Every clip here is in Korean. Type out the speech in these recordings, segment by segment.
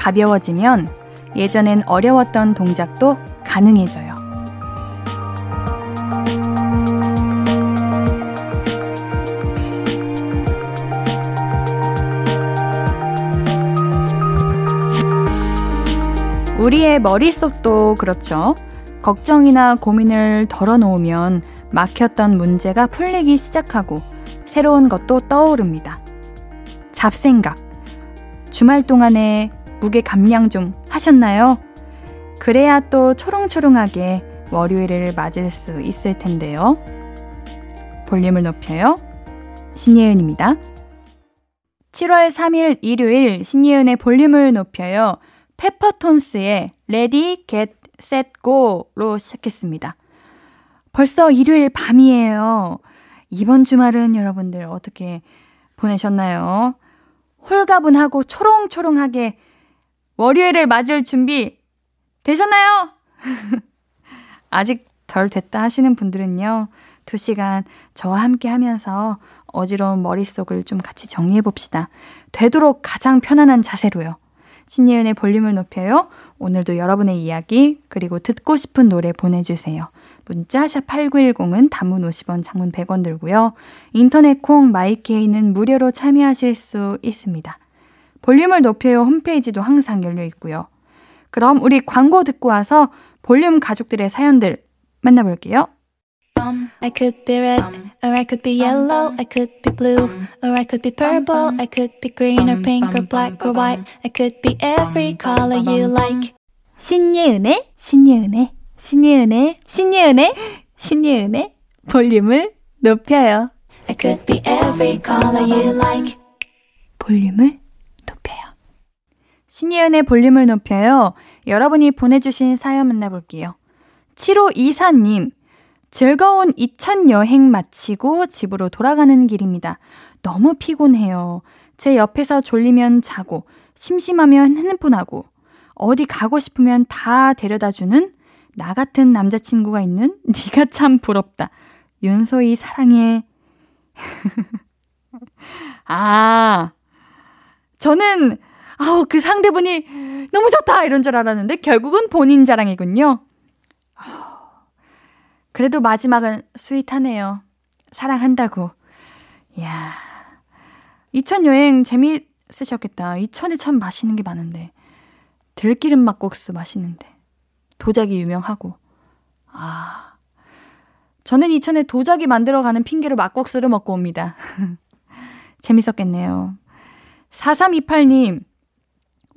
가벼워지면 예전엔 어려웠던 동작도 가능해져요. 우리의 머릿속도 그렇죠. 걱정이나 고민을 덜어놓으면 막혔던 문제가 풀리기 시작하고 새로운 것도 떠오릅니다. 잡생각. 주말 동안에 무게 감량 좀 하셨나요? 그래야 또 초롱초롱하게 월요일을 맞을 수 있을 텐데요. 볼륨을 높여요. 신예은입니다. 7월 3일 일요일 신예은의 볼륨을 높여요. 페퍼톤스의 Ready Get Set Go로 시작했습니다. 벌써 일요일 밤이에요. 이번 주말은 여러분들 어떻게 보내셨나요? 홀가분하고 초롱초롱하게 월요일을 맞을 준비 되셨나요? 아직 덜 됐다 하시는 분들은요, 2시간 저와 함께 하면서 어지러운 머릿속을 좀 같이 정리해 봅시다. 되도록 가장 편안한 자세로요. 신예은의 볼륨을 높여요. 오늘도 여러분의 이야기, 그리고 듣고 싶은 노래 보내주세요. 문자 샵 8910은 단문 50원, 장문 100원 들고요. 인터넷 콩 마이케이는 무료로 참여하실 수 있습니다. 볼륨을 높여요 홈페이지도 항상 열려 있고요. 그럼 우리 광고 듣고 와서 볼륨 가족들의 사연들 만나볼게요. I could be red, or I could be yellow, I could be blue, or I could be purple, I could be green or pink or black or white, I could be every color you like. 신예은의, 신예은의, 신예은의, 신예은의, 신예은의 볼륨을 높여요. I could be every color you like. 볼륨을 높여요. 신예은의 볼륨을 높여요. 여러분이 보내주신 사연 만나볼게요. 7524님, 즐거운 이천 여행 마치고 집으로 돌아가는 길입니다. 너무 피곤해요. 제 옆에서 졸리면 자고, 심심하면 핸드폰하고, 어디 가고 싶으면 다 데려다 주는 나 같은 남자친구가 있는 네가 참 부럽다. 윤소희 사랑해. 아, 저는 아우 그 상대분이 너무 좋다 이런 줄 알았는데 결국은 본인 자랑이군요. 그래도 마지막은 스윗하네요. 사랑한다고. 이야. 이천 여행 재미있으셨겠다. 이천에 참 맛있는 게 많은데. 들기름 막국수 맛있는데. 도자기 유명하고. 아. 저는 이천에 도자기 만들어 가는 핑계로 막국수를 먹고 옵니다. 재밌었겠네요. 4328님,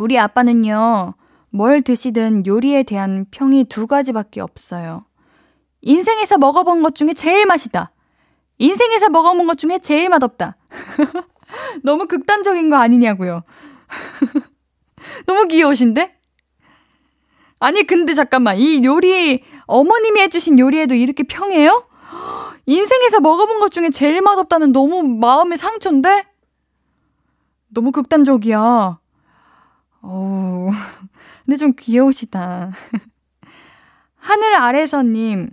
우리 아빠는요, 뭘 드시든 요리에 대한 평이 두 가지밖에 없어요. 인생에서 먹어본 것 중에 제일 맛이다. 인생에서 먹어본 것 중에 제일 맛없다. 너무 극단적인 거 아니냐고요. 너무 귀여우신데? 아니, 근데 잠깐만. 이 요리, 어머님이 해주신 요리에도 이렇게 평해요? 인생에서 먹어본 것 중에 제일 맛없다는 너무 마음의 상처인데? 너무 극단적이야. 어우, 근데 좀 귀여우시다. 하늘 아래서님,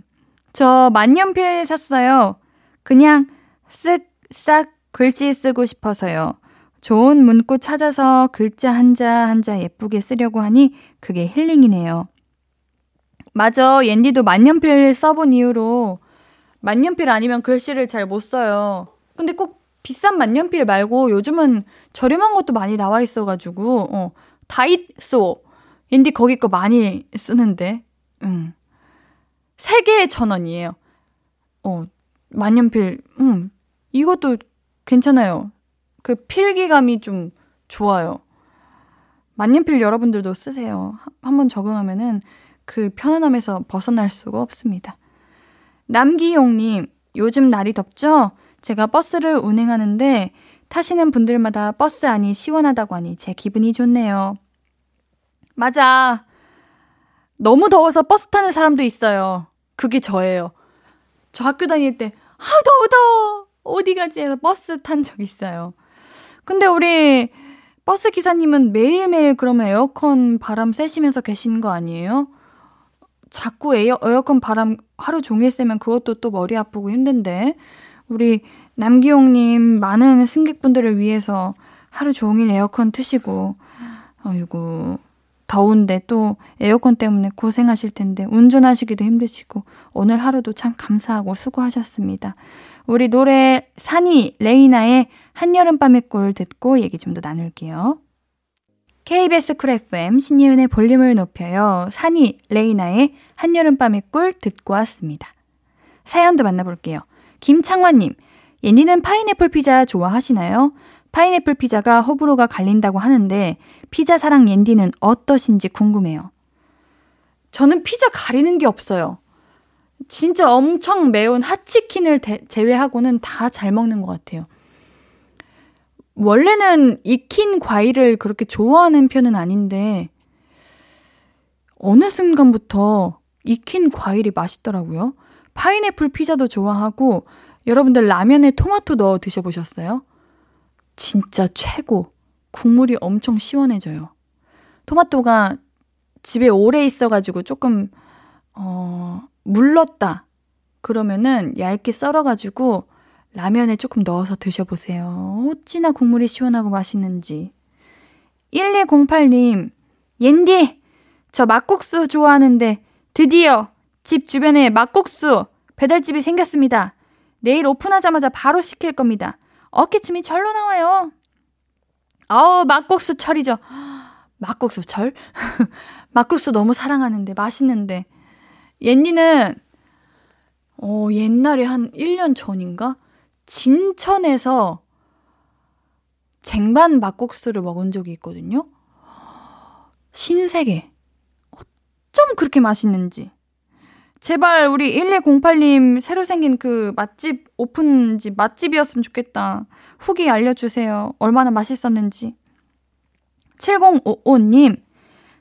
저 만년필 샀어요. 그냥 쓱 싹 글씨 쓰고 싶어서요. 좋은 문구 찾아서 글자 한자 한자 예쁘게 쓰려고 하니 그게 힐링이네요. 맞아. 옌디도 만년필 써본 이후로 만년필 아니면 글씨를 잘 못 써요. 근데 꼭 비싼 만년필 말고 요즘은 저렴한 것도 많이 나와 있어가지고, 어, 다이소. 옌디 거기 거 많이 쓰는데, 응. 3개에 천 원이에요. 어, 만년필, 음, 이것도 괜찮아요. 그 필기감이 좀 좋아요. 만년필 여러분들도 쓰세요. 한번 적응하면은 그 편안함에서 벗어날 수가 없습니다. 남기용님, 요즘 날이 덥죠? 제가 버스를 운행하는데 타시는 분들마다 버스 안이 시원하다고 하니 제 기분이 좋네요. 맞아. 너무 더워서 버스 타는 사람도 있어요. 그게 저예요. 저 학교 다닐 때, 아, 더워, 더워! 어디 가지 해서 버스 탄 적 있어요. 근데 우리 버스 기사님은 매일매일 그러면 에어컨 바람 쐬시면서 계시는 거 아니에요? 자꾸 에어, 에어컨 바람 하루 종일 쐬면 그것도 또 머리 아프고 힘든데, 우리 남기용님 많은 승객분들을 위해서 하루 종일 에어컨 트시고, 어이구, 더운데 또 에어컨 때문에 고생하실 텐데 운전하시기도 힘드시고 오늘 하루도 참 감사하고 수고하셨습니다. 우리 노래 산이 레이나의 한여름밤의 꿀 듣고 얘기 좀 더 나눌게요. KBS Cool FM 신예은의 볼륨을 높여요. 산이 레이나의 한여름밤의 꿀 듣고 왔습니다. 사연도 만나볼게요. 김창환님, 예니는 파인애플 피자 좋아하시나요? 파인애플 피자가 호불호가 갈린다고 하는데 피자 사랑 옌디는 어떠신지 궁금해요. 저는 피자 가리는 게 없어요. 진짜 엄청 매운 핫치킨을 대, 제외하고는 다 잘 먹는 것 같아요. 원래는 익힌 과일을 그렇게 좋아하는 편은 아닌데, 어느 순간부터 익힌 과일이 맛있더라고요. 파인애플 피자도 좋아하고, 여러분들 라면에 토마토 넣어 드셔보셨어요? 진짜 최고. 국물이 엄청 시원해져요. 토마토가 집에 오래 있어가지고 조금, 어, 물렀다. 그러면은 얇게 썰어가지고 라면에 조금 넣어서 드셔보세요. 어찌나 국물이 시원하고 맛있는지. 1208님, 옌디! 저 막국수 좋아하는데 드디어 집 주변에 막국수 배달집이 생겼습니다. 내일 오픈하자마자 바로 시킬 겁니다. 어깨춤이 절로 나와요. 아우, 막국수 철이죠. 막국수 철? 막국수 너무 사랑하는데, 맛있는데. 옌니는, 어, 옛날에 한 1년 전인가? 진천에서 쟁반 막국수를 먹은 적이 있거든요. 신세계. 어쩜 그렇게 맛있는지. 제발 우리 1108님 새로 생긴 그 맛집 오픈집 맛집이었으면 좋겠다. 후기 알려주세요. 얼마나 맛있었는지. 7055님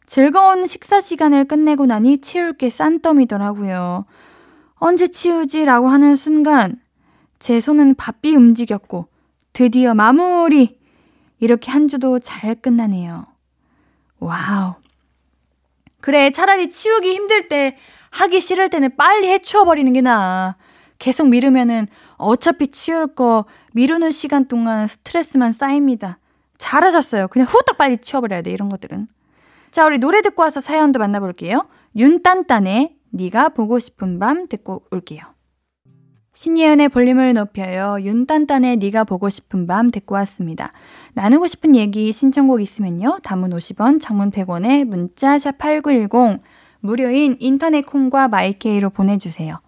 즐거운 식사 시간을 끝내고 나니 치울 게 싼더미더라고요. 언제 치우지? 라고 하는 순간 제 손은 바삐 움직였고 드디어 마무리! 이렇게 한 주도 잘 끝나네요. Wow. 그래, 차라리 치우기 힘들 때 하기 싫을 때는 빨리 해치워버리는 게 나아. 계속 미루면은 어차피 치울 거 미루는 시간 동안 스트레스만 쌓입니다. 잘하셨어요. 그냥 후딱 빨리 치워버려야 돼, 이런 것들은. 자, 우리 노래 듣고 와서 사연도 만나볼게요. 윤딴딴의 네가 보고 싶은 밤 듣고 올게요. 신예은의 볼륨을 높여요. 윤딴딴의 네가 보고 싶은 밤 듣고 왔습니다. 나누고 싶은 얘기 신청곡 있으면요. 단문 50원, 장문 100원에 문자 샵8910 무료인 인터넷 콩과 마이케이로 보내주세요.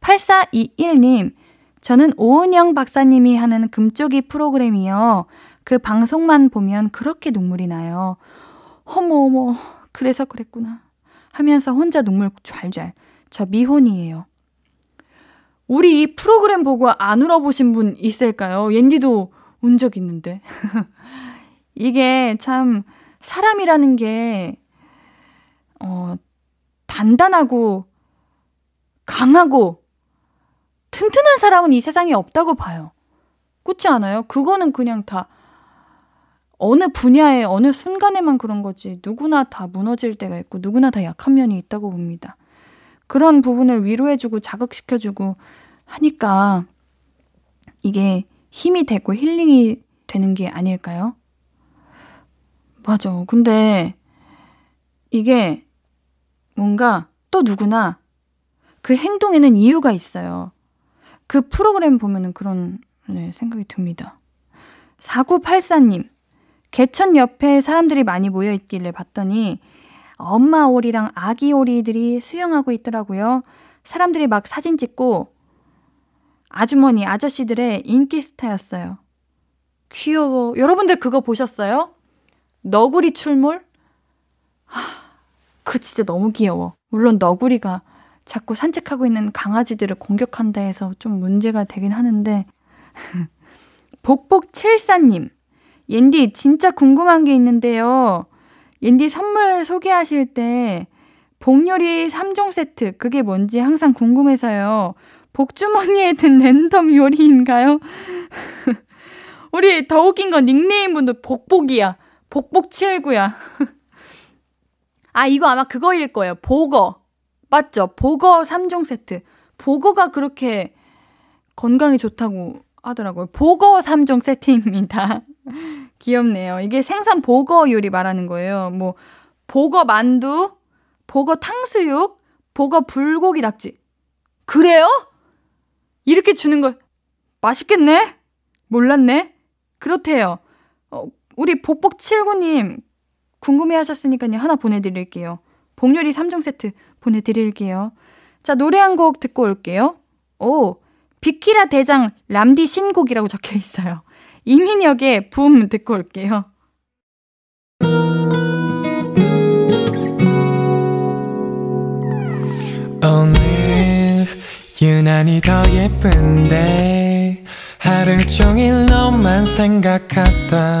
8421님, 저는 오은영 박사님이 하는 금쪽이 프로그램이요. 그 방송만 보면 그렇게 눈물이 나요. 어머, 어머, 그래서 그랬구나. 하면서 혼자 눈물 좔좔. 저 미혼이에요. 우리 이 프로그램 보고 안 울어보신 분 있을까요? 옌디도 운 적 있는데. 이게 참 사람이라는 게, 어, 단단하고 강하고 튼튼한 사람은 이 세상에 없다고 봐요. 그렇지 않아요? 그거는 그냥 다 어느 분야에 어느 순간에만 그런 거지 누구나 다 무너질 때가 있고 누구나 다 약한 면이 있다고 봅니다. 그런 부분을 위로해주고 자극시켜주고 하니까 이게 힘이 되고 힐링이 되는 게 아닐까요? 맞아. 근데 이게 뭔가 또 누구나 그 행동에는 이유가 있어요. 그 프로그램 보면은 그런 네, 생각이 듭니다. 4984님, 개천 옆에 사람들이 많이 모여 있길래 봤더니 엄마 오리랑 아기 오리들이 수영하고 있더라고요. 사람들이 막 사진 찍고 아주머니, 아저씨들의 인기 스타였어요. 귀여워. 여러분들 그거 보셨어요? 너구리 출몰? 하, 그 진짜 너무 귀여워. 물론 너구리가 자꾸 산책하고 있는 강아지들을 공격한다 해서 좀 문제가 되긴 하는데 복복칠사님 옌디 진짜 궁금한 게 있는데요. 옌디 선물 소개하실 때 복요리 3종 세트 그게 뭔지 항상 궁금해서요. 복주머니에 든 랜덤 요리인가요? 우리 더 웃긴 건 닉네임 분도 복복이야. 복복칠구야. 아, 이거 아마 그거일 거예요. 보거. 맞죠? 보거 3종 세트. 보거가 그렇게 건강에 좋다고 하더라고요. 보거 3종 세트입니다. 귀엽네요. 이게 생선 보거 요리 말하는 거예요. 뭐, 보거 만두, 보거 탕수육, 보거 불고기 낙지. 그래요? 이렇게 주는 걸 맛있겠네? 몰랐네? 그렇대요. 어, 우리 복복79님 궁금해 하셨으니까요. 하나 보내드릴게요. 복요리 3종 세트 보내드릴게요. 자, 노래 한 곡 듣고 올게요. 오, 비키라 대장 람디 신곡이라고 적혀 있어요. 이민혁의 붐 듣고 올게요. 오늘 유난히 더 예쁜데 하루 종일 너만 생각하다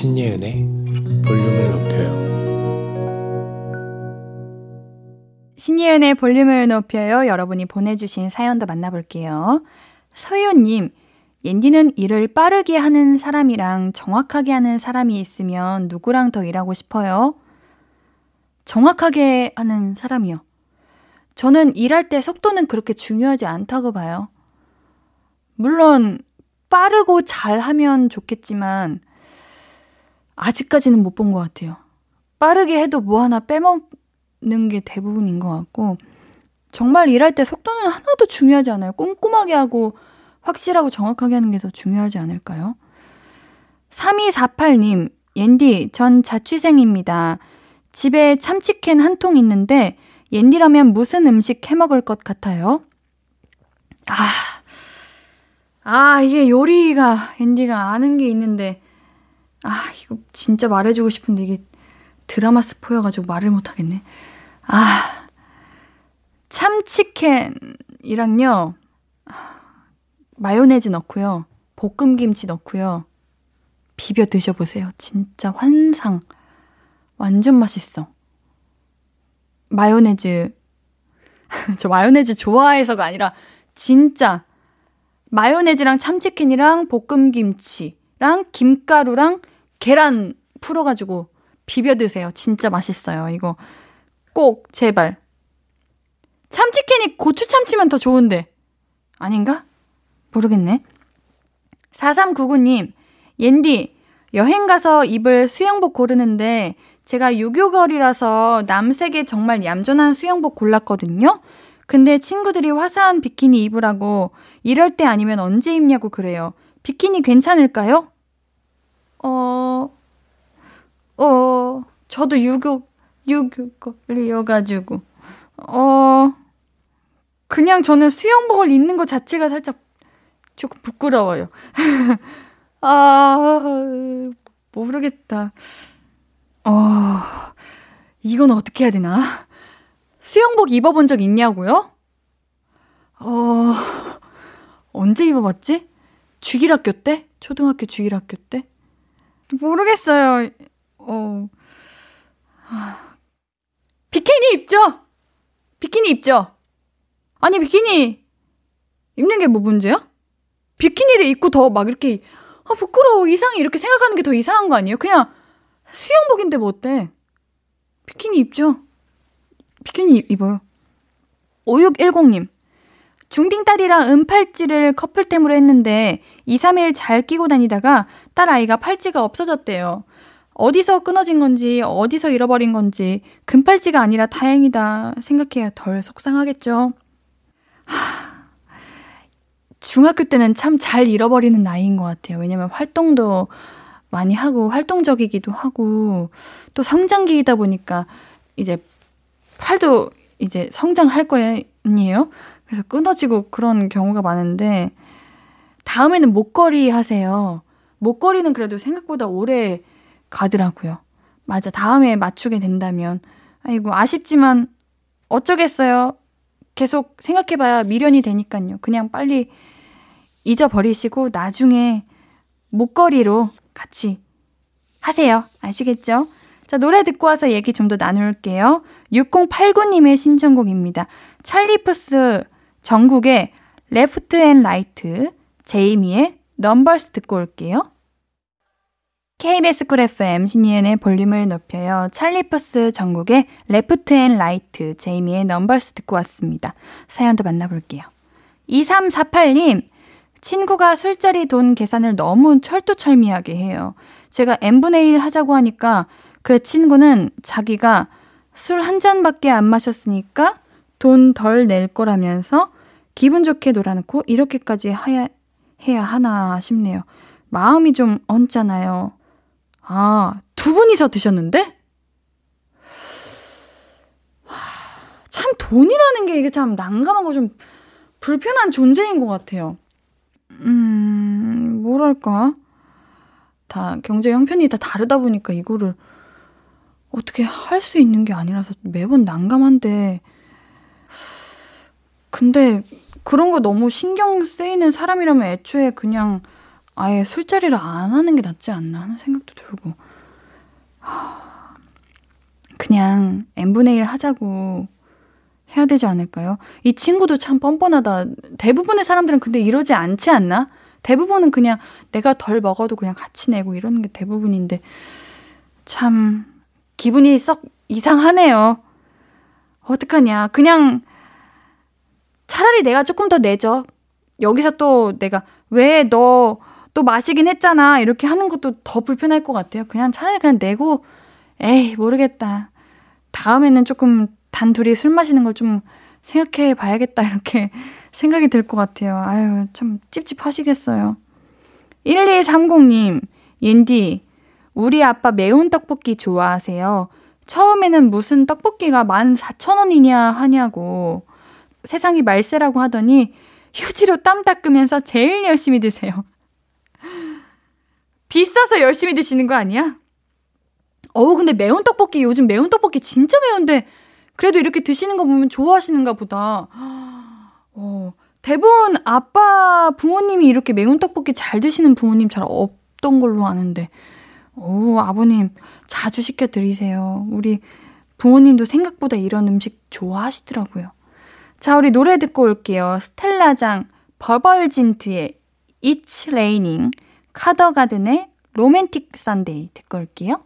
신예은의 볼륨을 높여요. 신예은의 볼륨을 높여요. 여러분이 보내주신 사연도 만나볼게요. 서효님, 옌디는 일을 빠르게 하는 사람이랑 정확하게 하는 사람이 있으면 누구랑 더 일하고 싶어요? 정확하게 하는 사람이요. 저는 일할 때 속도는 그렇게 중요하지 않다고 봐요. 물론, 빠르고 잘하면 좋겠지만, 아직까지는 못 본 것 같아요. 빠르게 해도 뭐 하나 빼먹는 게 대부분인 것 같고, 정말 일할 때 속도는 하나도 중요하지 않아요. 꼼꼼하게 하고, 확실하고 정확하게 하는 게 더 중요하지 않을까요? 3248님, 옌디, 전 자취생입니다. 집에 참치캔 한 통 있는데, 옌디라면 무슨 음식 해 먹을 것 같아요? 아, 아, 이게 요리가, 옌디가 아는 게 있는데, 아, 이거 진짜 말해주고 싶은데 이게 드라마 스포여가지고 말을 못하겠네. 아, 참치캔이랑요, 마요네즈 넣고요, 볶음김치 넣고요, 비벼 드셔보세요. 진짜 환상. 완전 맛있어. 마요네즈. 저 마요네즈 좋아해서가 아니라, 진짜, 마요네즈랑 참치캔이랑 볶음김치랑 김가루랑 계란 풀어가지고 비벼 드세요. 진짜 맛있어요. 이거 꼭 제발. 참치캔이 고추 참치면 더 좋은데. 아닌가? 모르겠네. 4399님, 옌디, 여행 가서 입을 수영복 고르는데 제가 유교걸이라서 남색의 정말 얌전한 수영복 골랐거든요. 근데 친구들이 화사한 비키니 입으라고 이럴 때 아니면 언제 입냐고 그래요. 비키니 괜찮을까요? 어, 어, 저도 유교, 유교걸이어가지고, 어, 그냥 저는 수영복을 입는 것 자체가 살짝 조금 부끄러워요. 아, 모르겠다. 어, 이건 어떻게 해야 되나? 수영복 입어본 적 있냐고요? 어, 언제 입어봤지? 주일학교 때? 초등학교 주일학교 때? 모르겠어요. 어. 비키니 입죠? 비키니 입죠? 아니, 비키니 입는 게 뭐 문제야? 비키니를 입고 더 막 이렇게, 아, 부끄러워. 이상해. 이렇게 생각하는 게 더 이상한 거 아니에요? 그냥 수영복인데 뭐 어때? 비키니 입죠? 비키니 입어요. 5610님. 중딩 딸이랑 은팔찌를 커플템으로 했는데 2, 3일 잘 끼고 다니다가 딸 아이가 팔찌가 없어졌대요. 어디서 끊어진 건지, 어디서 잃어버린 건지, 금팔찌가 아니라 다행이다 생각해야 덜 속상하겠죠. 하, 중학교 때는 참 잘 잃어버리는 나이인 것 같아요. 왜냐면 활동도 많이 하고, 활동적이기도 하고, 또 성장기이다 보니까 이제 팔도 이제 성장할 거 아니에요? 그래서 끊어지고 그런 경우가 많은데, 다음에는 목걸이 하세요. 목걸이는 그래도 생각보다 오래 가더라고요. 맞아. 다음에 맞추게 된다면. 아이고, 아쉽지만 어쩌겠어요. 계속 생각해봐야 미련이 되니까요. 그냥 빨리 잊어버리시고 나중에 목걸이로 같이 하세요. 아시겠죠? 자, 노래 듣고 와서 얘기 좀 더 나눌게요. 6089님의 신청곡입니다. Charlie Puth 정국의 Left and Right, 제이미의 Numbers 듣고 올게요. KBS Cool FM 신예은의 볼륨을 높여요. Charlie Puth 정국의 Left and Right, 제이미의 Numbers 듣고 왔습니다. 사연도 만나볼게요. 2348님, 친구가 술자리 돈 계산을 너무 철두철미하게 해요. 제가 n분의 1 하자고 하니까 그 친구는 자기가 술 한 잔밖에 안 마셨으니까 돈 덜 낼 거라면서 기분 좋게 놀아놓고 이렇게까지 해야, 해야 하나 싶네요. 마음이 좀 얹잖아요. 아, 두 분이서 드셨는데? 참 돈이라는 게 이게 참 난감하고 좀 불편한 존재인 것 같아요. 음, 뭐랄까. 다 경제 형편이 다 다르다 보니까 이거를 어떻게 할 수 있는 게 아니라서 매번 난감한데. 근데 그런 거 너무 신경 쓰이는 사람이라면 애초에 그냥 아예 술자리를 안 하는 게 낫지 않나 하는 생각도 들고. 그냥 n분의 1 하자고 해야 되지 않을까요? 이 친구도 참 뻔뻔하다. 대부분의 사람들은 근데 이러지 않지 않나? 대부분은 그냥 내가 덜 먹어도 그냥 같이 내고 이러는 게 대부분인데 참 기분이 썩 이상하네요. 어떡하냐. 그냥 차라리 내가 조금 더 내죠. 여기서 또 내가 왜 너 또 마시긴 했잖아. 이렇게 하는 것도 더 불편할 것 같아요. 그냥 차라리 그냥 내고 에이 모르겠다. 다음에는 조금 단 둘이 술 마시는 걸 좀 생각해 봐야겠다. 이렇게 생각이 들 것 같아요. 아유, 참 찝찝하시겠어요. 1230님, 옌디, 우리 아빠 매운 떡볶이 좋아하세요. 처음에는 무슨 떡볶이가 14,000원이냐 하냐고. 세상이 말세라고 하더니 휴지로 땀 닦으면서 제일 열심히 드세요. 비싸서 열심히 드시는 거 아니야? 어우, 근데 매운 떡볶이, 요즘 매운 떡볶이 진짜 매운데, 그래도 이렇게 드시는 거 보면 좋아하시는가 보다. 어, 대부분 아빠 부모님이 이렇게 매운 떡볶이 잘 드시는 부모님 잘 없던 걸로 아는데, 오, 아버님 자주 시켜 드리세요. 우리 부모님도 생각보다 이런 음식 좋아하시더라고요. 자, 우리 노래 듣고 올게요. 스텔라장 버벌진트의 It's Raining, 카더가든의 로맨틱 선데이 듣고 올게요.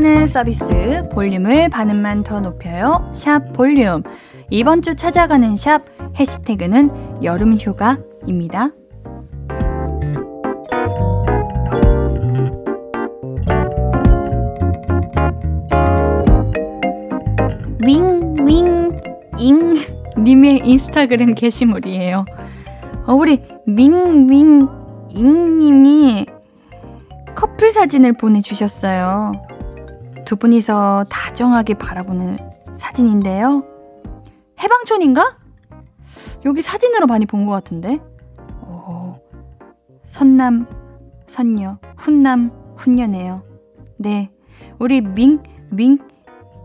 찾아가는 서비스 볼륨을 반음만 더 높여요. 샵 볼륨. 이번 주 찾아가는 샵 해시태그는 여름휴가입니다. 윙윙 잉 님의 인스타그램 게시물이에요. 어, 우리 윙윙 잉님이 커플 사진을 보내주셨어요. 두 분이서 다정하게 바라보는 사진인데요. 해방촌인가? 여기 사진으로 많이 본 것 같은데. 오, 선남, 선녀, 훈남, 훈녀네요. 네. 우리 밍, 밍,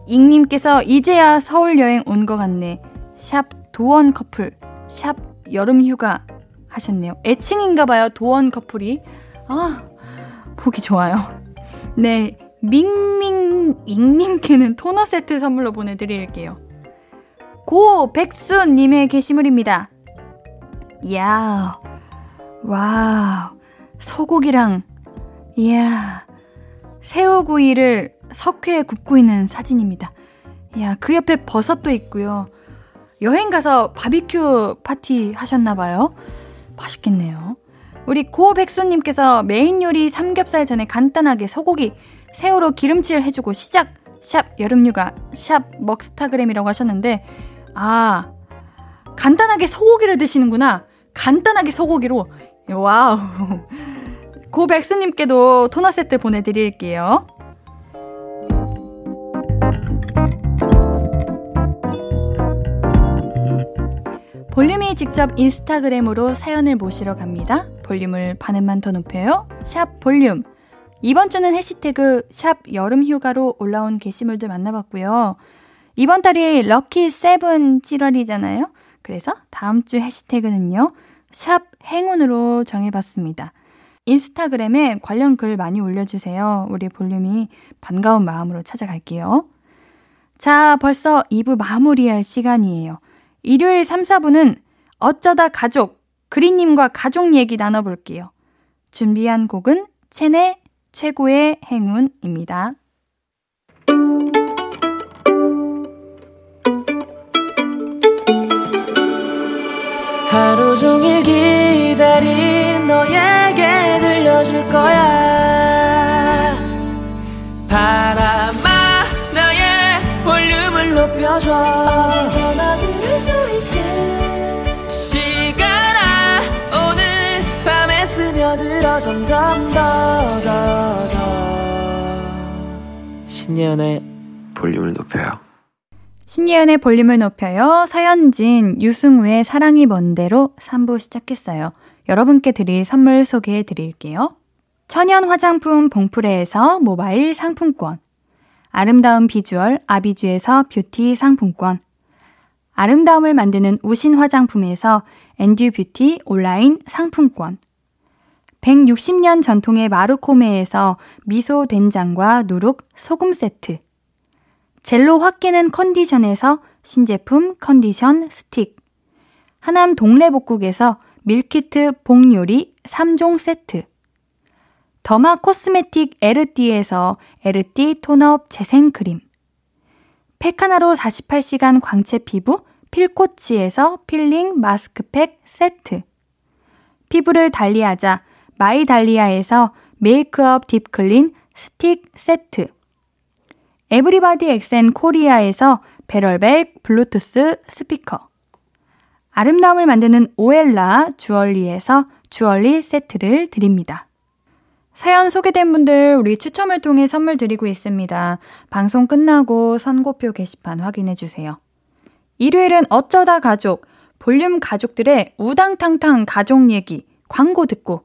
잉님께서 이제야 서울 여행 온 것 같네. 샵 도원 커플, 샵 여름 휴가 하셨네요. 애칭인가 봐요, 도원 커플이. 아, 보기 좋아요. 네. 밍밍잉님께는 토너 세트 선물로 보내드릴게요. 고 백수님의 게시물입니다. 이야, wow, 소고기랑, 이야, 새우구이를 석쇠에 굽고 있는 사진입니다. 이야, 그 옆에 버섯도 있고요. 여행 가서 바비큐 파티 하셨나 봐요. 맛있겠네요. 우리 고백수님께서 메인 요리 삼겹살 전에 간단하게 소고기 새우로 기름칠 해주고 시작 샵 여름휴가, 샵 먹스타그램이라고 하셨는데, 아, 간단하게 소고기를 드시는구나. 간단하게 소고기로. Wow. 고백수님께도 토너 세트 보내드릴게요. 볼륨이 직접 인스타그램으로 사연을 모시러 갑니다. 볼륨을 반음만 더 높여요. 샵 볼륨. 이번 주는 해시태그 샵 여름휴가로 올라온 게시물들 만나봤고요. 이번 달이 럭키 세븐 7월이잖아요. 그래서 다음 주 해시태그는요. 샵 행운으로 정해봤습니다. 인스타그램에 관련 글 많이 올려주세요. 우리 볼륨이 반가운 마음으로 찾아갈게요. 자, 벌써 2부 마무리할 시간이에요. 일요일 3, 4부는 어쩌다 가족, 그리님과 가족 얘기 나눠볼게요. 준비한 곡은 첸의 최고의 행운입니다. 하루 종일 기다린 너에게 들려줄 거야 바람아 나의 볼륨을 높여줘 점점 더더더 신예은의 볼륨을 높여요 신예은의 볼륨을 높여요. 서현진, 유승우의 사랑이 먼대로 3부 시작했어요. 여러분께 드릴 선물 소개해 드릴게요. 천연 화장품 봉프레에서 모바일 상품권. 아름다운 비주얼 아비주에서 뷰티 상품권. 아름다움을 만드는 우신 화장품에서 엔듀 뷰티 온라인 상품권. 160년 전통의 마루코메에서 미소 된장과 누룩 소금 세트. 젤로 확 깨는 컨디션에서 신제품 컨디션 스틱. 하남 동래복국에서 밀키트 복요리 3종 세트. 더마 코스메틱 에르띠에서 에르띠 톤업 재생크림. 팩하나로 48시간 광채 피부 필코치에서 필링 마스크팩 세트. 피부를 달리하자 마이달리아에서 메이크업 딥클린 스틱 세트. 에브리바디 엑센 코리아에서 베럴벨 블루투스 스피커. 아름다움을 만드는 오엘라 주얼리에서 주얼리 세트를 드립니다. 사연 소개된 분들 우리 추첨을 통해 선물 드리고 있습니다. 방송 끝나고 선고표 게시판 확인해 주세요. 일요일은 어쩌다 가족, 볼륨 가족들의 우당탕탕 가족 얘기 광고 듣고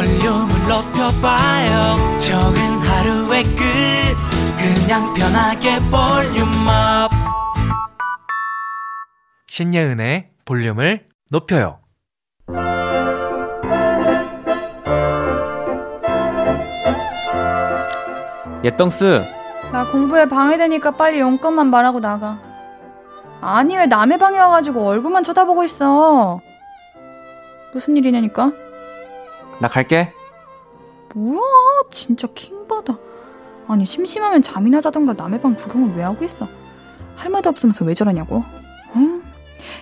볼륨을 높여봐요. 적은 하루의 끝. 그냥 편하게 볼륨업 신예은의 볼륨을 높여요 예떡스 나 공부에 방해되니까 빨리 용건만 말하고 나가. 아니 왜 남의 방에 와가지고 얼굴만 쳐다보고 있어. 무슨 일이냐니까? 나 갈게 뭐야 진짜 킹받아. 아니 심심하면 잠이나 자던가 남의 방 구경을 왜 하고 있어. 할 말도 없으면서 왜 저러냐고. 응?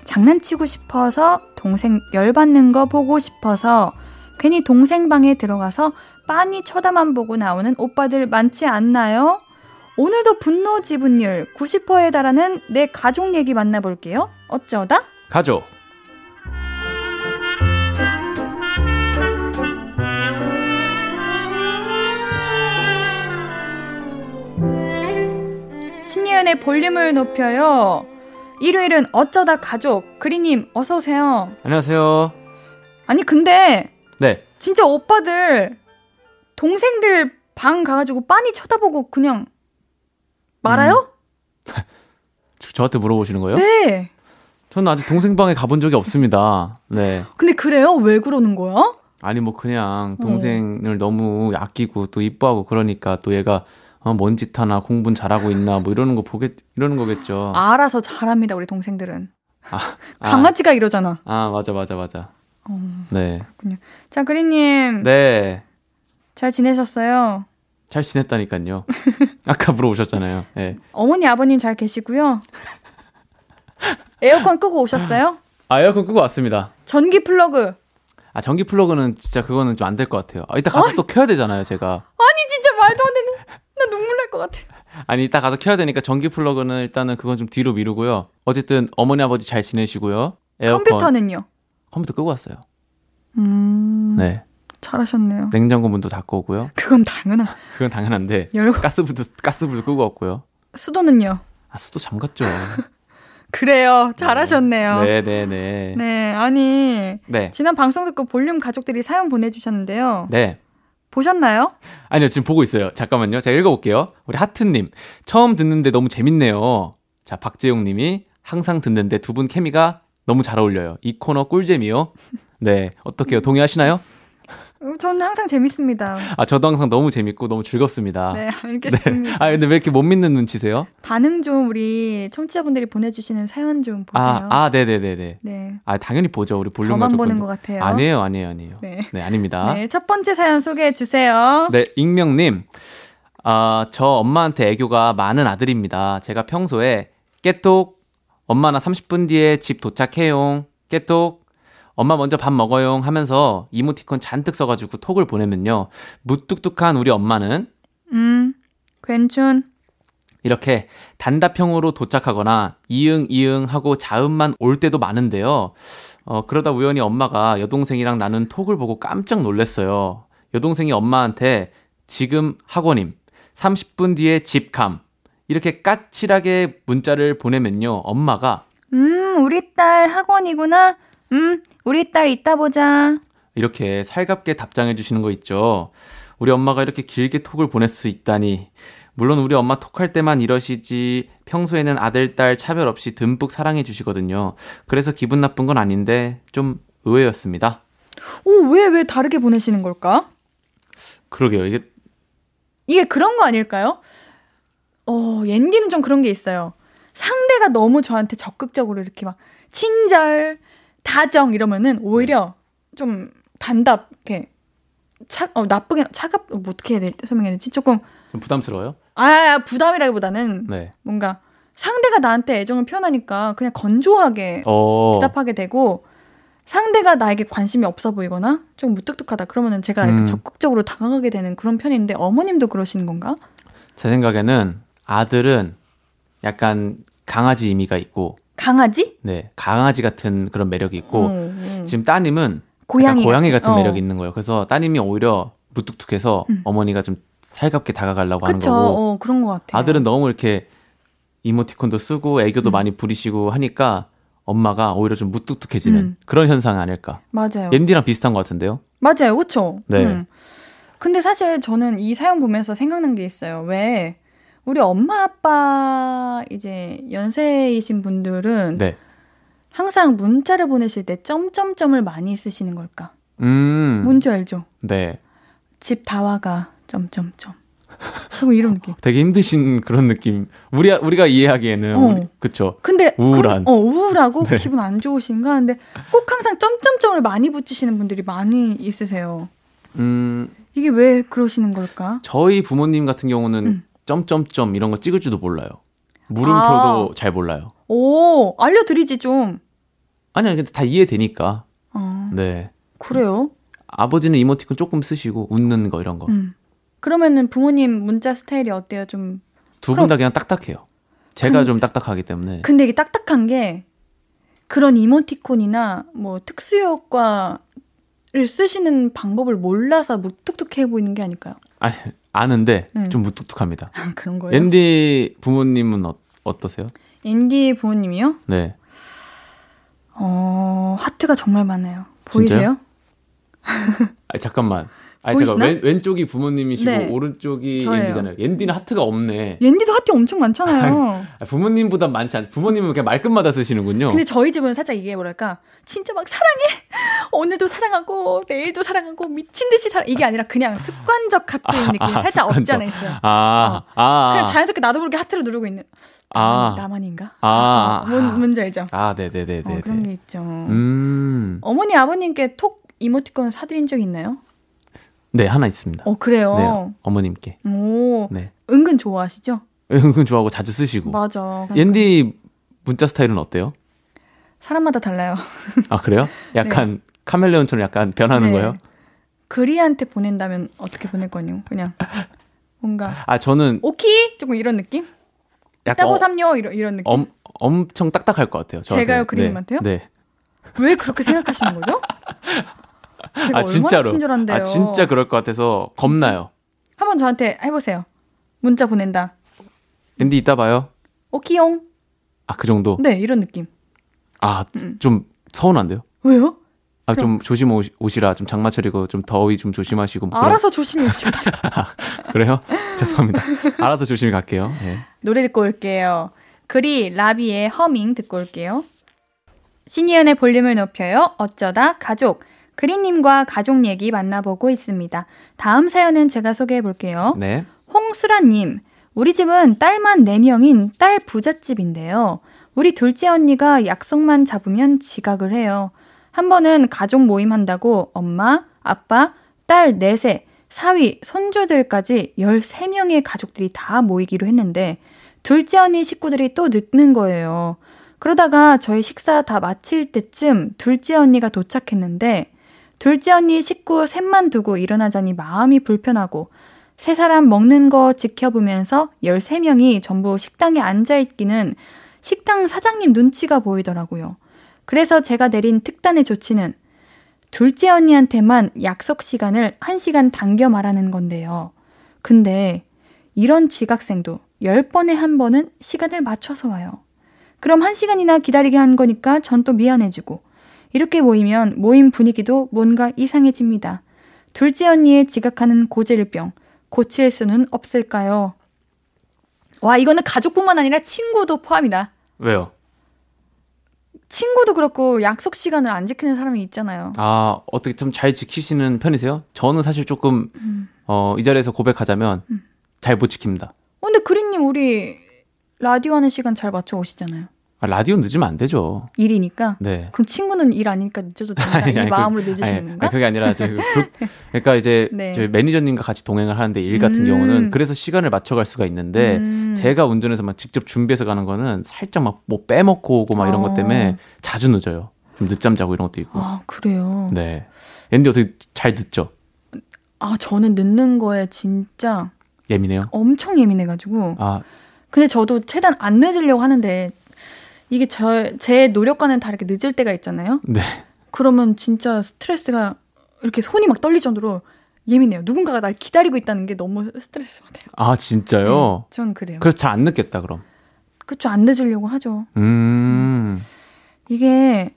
장난치고 싶어서 동생 열받는 거 보고 싶어서 괜히 동생 방에 들어가서 빤히 쳐다만 보고 나오는 오빠들 많지 않나요? 오늘도 분노 지분율 90%에 달하는 내 가족 얘기 만나볼게요. 어쩌다? 가족 신예은의 볼륨을 높여요. 일요일은 어쩌다 가족 그리님 어서 오세요. 안녕하세요 아니 근데 네 진짜 오빠들 동생들 방 가가지고 빤히 쳐다보고 그냥 말아요? 저, 저한테 물어보시는 거예요? 네. 저는 아직 동생 방에 가본 적이 없습니다 네 근데 그래요? 왜 그러는 거야? 아니 뭐 그냥 동생을 너무 아끼고 또 이뻐하고 그러니까 또 얘가 어, 뭔짓 하나, 공부는 잘하고 있나, 뭐 이러는 거 보겠, 이러는 거겠죠. 알아서 잘합니다, 우리 동생들은. 아, 강아지가 이러잖아. 아, 맞아, 맞아, 맞아. 어, 네. 자, 그리님. 네. 잘 지내셨어요? 잘 지냈다니까요. 아까 물어보셨잖아요. 네. 어머니, 아버님 잘 계시고요. 에어컨 끄고 오셨어요? 아, 에어컨 끄고 왔습니다. 전기 플러그. 아, 전기 플러그는 진짜 그거는 좀 안 될 것 같아요. 아, 이따 가서 또 켜야 되잖아요, 제가. 아니, 진짜 말도 안 되는. 나 눈물 날 것 같아. 아니, 이따 가서 켜야 되니까 전기 플러그는 일단은 그건 좀 뒤로 미루고요. 어쨌든 어머니, 아버지 잘 지내시고요. 에어컨. 컴퓨터는요? 컴퓨터 끄고 왔어요. 음. 네. 잘하셨네요. 냉장고 문도 닫고 오고요. 그건 당연한. 그건 당연한데. 열고 가스불도, 가스불도 끄고 왔고요. 수도는요? 아, 수도 잠갔죠. 그래요. 잘하셨네요. 네, 네, 네. 네, 아니 네. 지난 방송 듣고 볼륨 가족들이 사연 보내주셨는데요. 네. 보셨나요? 아니요, 지금 보고 있어요. 잠깐만요. 제가 읽어볼게요. 우리 하트님. 처음 듣는데 너무 재밌네요. 자, 박재용 님이 항상 듣는데 두 분 케미가 너무 잘 어울려요. 이 코너 꿀잼이요. 네. 어떻게요? 동의하시나요? 어, 저는 항상 재밌습니다. 아, 저도 항상 너무 재밌고 너무 즐겁습니다. 네, 알겠습니다. 아, 근데 왜 이렇게 못 믿는 눈치세요? 반응 좀 우리 청취자분들이 보내주시는 사연 좀 보세요. 아, 아, 네네네네. 네, 아, 당연히 보죠. 우리 볼륨 저만. 보는 것 같아요. 아니에요, 아니에요, 아니에요. 네. 네, 아닙니다. 네, 첫 번째 사연 소개해 주세요. 네, 익명님. 아, 저 엄마한테 애교가 많은 아들입니다. 제가 평소에 깨톡, 엄마 나 30분 뒤에 집 도착해용, 깨톡, 엄마 먼저 밥 먹어용 하면서 이모티콘 잔뜩 써가지고 톡을 보내면요. 무뚝뚝한 우리 엄마는 음, 괜춘. 이렇게 단답형으로 도착하거나 이응 이응 하고 자음만 올 때도 많은데요. 어, 그러다 우연히 엄마가 여동생이랑 나눈 톡을 보고 깜짝 놀랐어요. 여동생이 엄마한테 지금 학원임, 30분 뒤에 집감, 이렇게 까칠하게 문자를 보내면요. 엄마가 음, 우리 딸 학원이구나. 음, 우리 딸 이따 보자. 이렇게 살갑게 답장해 주시는 거 있죠. 우리 엄마가 이렇게 길게 톡을 보낼 수 있다니. 물론 우리 엄마 톡할 때만 이러시지 평소에는 아들, 딸 차별 없이 듬뿍 사랑해 주시거든요. 그래서 기분 나쁜 건 아닌데 좀 의외였습니다. 오, 왜, 왜 다르게 보내시는 걸까? 그러게요. 이게 이게 그런 거 아닐까요? 어, 옌디는 좀 그런 게 있어요. 상대가 너무 저한테 적극적으로 이렇게 막 친절, 다정 이러면은 오히려 좀 단답, 이렇게 차, 어, 나쁘게, 차갑, 어, 뭐 어떻게 해야 돼, 설명해야 되지? 조금, 좀 부담스러워요? 아, 부담이라기보다는 네. 뭔가 상대가 나한테 애정을 표현하니까 그냥 건조하게 어. 대답하게 되고 상대가 나에게 관심이 없어 보이거나 좀 무뚝뚝하다 그러면은 제가 음. 적극적으로 다가가게 되는 그런 편인데 어머님도 그러시는 건가? 제 생각에는 아들은 약간 강아지 이미가 있고 강아지? 네. 강아지 같은 그런 매력이 있고 어, 어. 지금 따님은 고양이 고양이 같은 어. 매력이 있는 거예요. 그래서 따님이 오히려 무뚝뚝해서 음. 어머니가 좀 살갑게 다가가려고 하는 그쵸? 거고 어, 그런 것 같아요. 아들은 너무 이렇게 이모티콘도 쓰고 애교도 음. 많이 부리시고 하니까 엄마가 오히려 좀 무뚝뚝해지는 음. 그런 현상 아닐까. 맞아요. 옌디랑 비슷한 것 같은데요. 맞아요, 그렇죠. 네. 근데 사실 저는 이 사연 보면서 생각난 게 있어요. 왜 우리 엄마 아빠 이제 연세이신 분들은 네. 항상 문자를 보내실 때 점점점을 많이 쓰시는 걸까? 음. 뭔지 알죠? 네. 집 다 와가 점점점. 그리고 이런 느낌. 되게 힘드신 그런 느낌. 우리 우리가 이해하기에는 어. 우리, 그쵸. 근데 우울한. 그, 어 우울하고 네. 기분 안 좋으신가? 근데 꼭 항상 점점점을 많이 붙이시는 분들이 많이 있으세요. 음, 이게 왜 그러시는 걸까? 저희 부모님 같은 경우는 음. 점점점 이런 거 찍을 줄도 몰라요. 물음표도 아. 잘 몰라요. 오 알려드리지 좀. 아니요, 근데 다 이해되니까. 어 네. 그래요? 아버지는 이모티콘 조금 쓰시고 웃는 거 이런 거. 음. 그러면은 부모님 문자 스타일이 어때요? 좀 두 분다 그냥 딱딱해요. 제가 좀 딱딱하기 때문에. 근데 이게 딱딱한 게 그런 이모티콘이나 뭐 특수 효과를 쓰시는 방법을 몰라서 무뚝뚝해 보이는 게 아닐까요? 아니, 아는데 음. 좀 무뚝뚝합니다. 그런 거예요? 앤디 부모님은 어, 어떠세요? 인디 부모님이요? 네. 어 하트가 정말 많아요. 보이세요? 아 잠깐만. 아니 제가? 왼, 왼쪽이 부모님이시고 네. 오른쪽이 저예요. 옌디잖아요. 옌디는 하트가 없네. 옌디도 하트 엄청 많잖아요. 아, 부모님보다 많지 않. 부모님은 그냥 말끝마다 쓰시는군요. 근데 저희 집은 살짝 이게 뭐랄까 진짜 막 사랑해 오늘도 사랑하고 내일도 사랑하고 미친 듯이 사랑 이게 아니라 그냥 습관적 하트인 느낌이 아, 살짝 없지 습관적. 않아 있어요. 아, 아, 그냥 자연스럽게 나도 모르게 하트를 누르고 있는 아. 나만인가? 아, 어, 뭔, 아. 뭔지 알죠? 아, 네, 네, 네, 어, 네. 그런 네. 게 있죠. 음, 어머니 아버님께 톡 이모티콘 사드린 적 있나요? 네 하나 있습니다. 어 그래요. 네, 어머님께. 오 네, 은근 좋아하시죠? 은근 좋아하고 자주 쓰시고. 맞아. 옌디 문자 스타일은 어때요? 사람마다 달라요. 아 그래요? 약간 카멜레온처럼 약간 변하는 네. 거예요? 그리한테 보낸다면 어떻게 보낼 거냐? 그냥 뭔가 아 저는 오키 조금 이런 느낌? 약간 따보 어, 이런 이런 느낌. 엄, 엄청 딱딱할 것 같아요. 저한테. 제가요, 그림한테요? 네. 네. 왜 그렇게 생각하시는 거죠? 제가 아 진짜로. 친절한데요. 아 진짜 그럴 것 같아서 겁나요. 한번 저한테 해보세요. 문자 보낸다. 앤디 이따 봐요. 오키용. 아 그 정도. 네 이런 느낌. 아 음. 좀 서운한데요. 왜요? 아좀 조심 오시- 오시라 좀 장마철이고 좀 더위 좀 조심하시고 뭐 알아서 조심히 오시겠죠. 그래요? 죄송합니다. 알아서 조심히 갈게요. 네. 노래 듣고 올게요. 그리 라비의 허밍 듣고 올게요. 신이은의 볼륨을 높여요. 어쩌다 가족. 그리님과 가족 얘기 만나보고 있습니다. 다음 사연은 제가 소개해 볼게요. 네. 홍수라님, 우리 집은 딸만 4명인 딸 부잣집인데요. 우리 둘째 언니가 약속만 잡으면 지각을 해요. 한 번은 가족 모임 한다고 엄마, 아빠, 딸 넷에 사위, 손주들까지 13명의 가족들이 다 모이기로 했는데 둘째 언니 식구들이 또 늦는 거예요. 그러다가 저희 식사 다 마칠 때쯤 둘째 언니가 도착했는데 둘째 언니 식구 셋만 두고 일어나자니 마음이 불편하고 세 사람 먹는 거 지켜보면서 13명이 전부 식당에 앉아있기는 식당 사장님 눈치가 보이더라고요. 그래서 제가 내린 특단의 조치는 둘째 언니한테만 약속 시간을 1시간 당겨 말하는 건데요. 근데 이런 지각생도 10번에 한 번은 시간을 맞춰서 와요. 그럼 1시간이나 기다리게 한 거니까 전 또 미안해지고 이렇게 모이면 모임 분위기도 뭔가 이상해집니다. 둘째 언니의 지각하는 고질병 고칠 수는 없을까요? 와, 이거는 가족뿐만 아니라 친구도 포함이다. 왜요? 친구도 그렇고 약속 시간을 안 지키는 사람이 있잖아요. 아 어떻게 좀 잘 지키시는 편이세요? 저는 사실 조금 음. 어, 이 자리에서 고백하자면 잘못 지킵니다. 어, 근데 그린님 우리 라디오 하는 시간 잘 맞춰 오시잖아요. 아, 라디오 늦으면 안 되죠. 일이니까. 네. 그럼 친구는 일 아니니까 늦어도 된다. 이 아니, 마음으로 그- 늦으시는 아니, 건가? 아니, 그게 아니라 저희 그 그러니까 이제 네. 저희 매니저님과 같이 동행을 하는데 일 같은 음. 경우는 그래서 시간을 맞춰갈 수가 있는데 음. 제가 운전해서 막 직접 준비해서 가는 거는 살짝 막 뭐 빼먹고 오고 막 이런 어. 것 때문에 자주 늦어요. 좀 늦잠 자고 이런 것도 있고. 아, 그래요. 네. 앤디 어떻게 잘 듣죠? 아, 저는 늦는 거에 진짜 예민해요? 엄청 예민해가지고. 아, 근데 저도 최대한 안 늦으려고 하는데 이게 저, 제 노력과는 다르게 늦을 때가 있잖아요. 네. 그러면 진짜 스트레스가 이렇게 손이 막 떨릴 정도로 예민해요. 누군가가 날 기다리고 있다는 게 너무 스트레스 받아요. 아, 진짜요? 네, 전 그래요. 그래서 잘 안 늦겠다, 그럼. 그쵸, 안 늦으려고 하죠. 음. 이게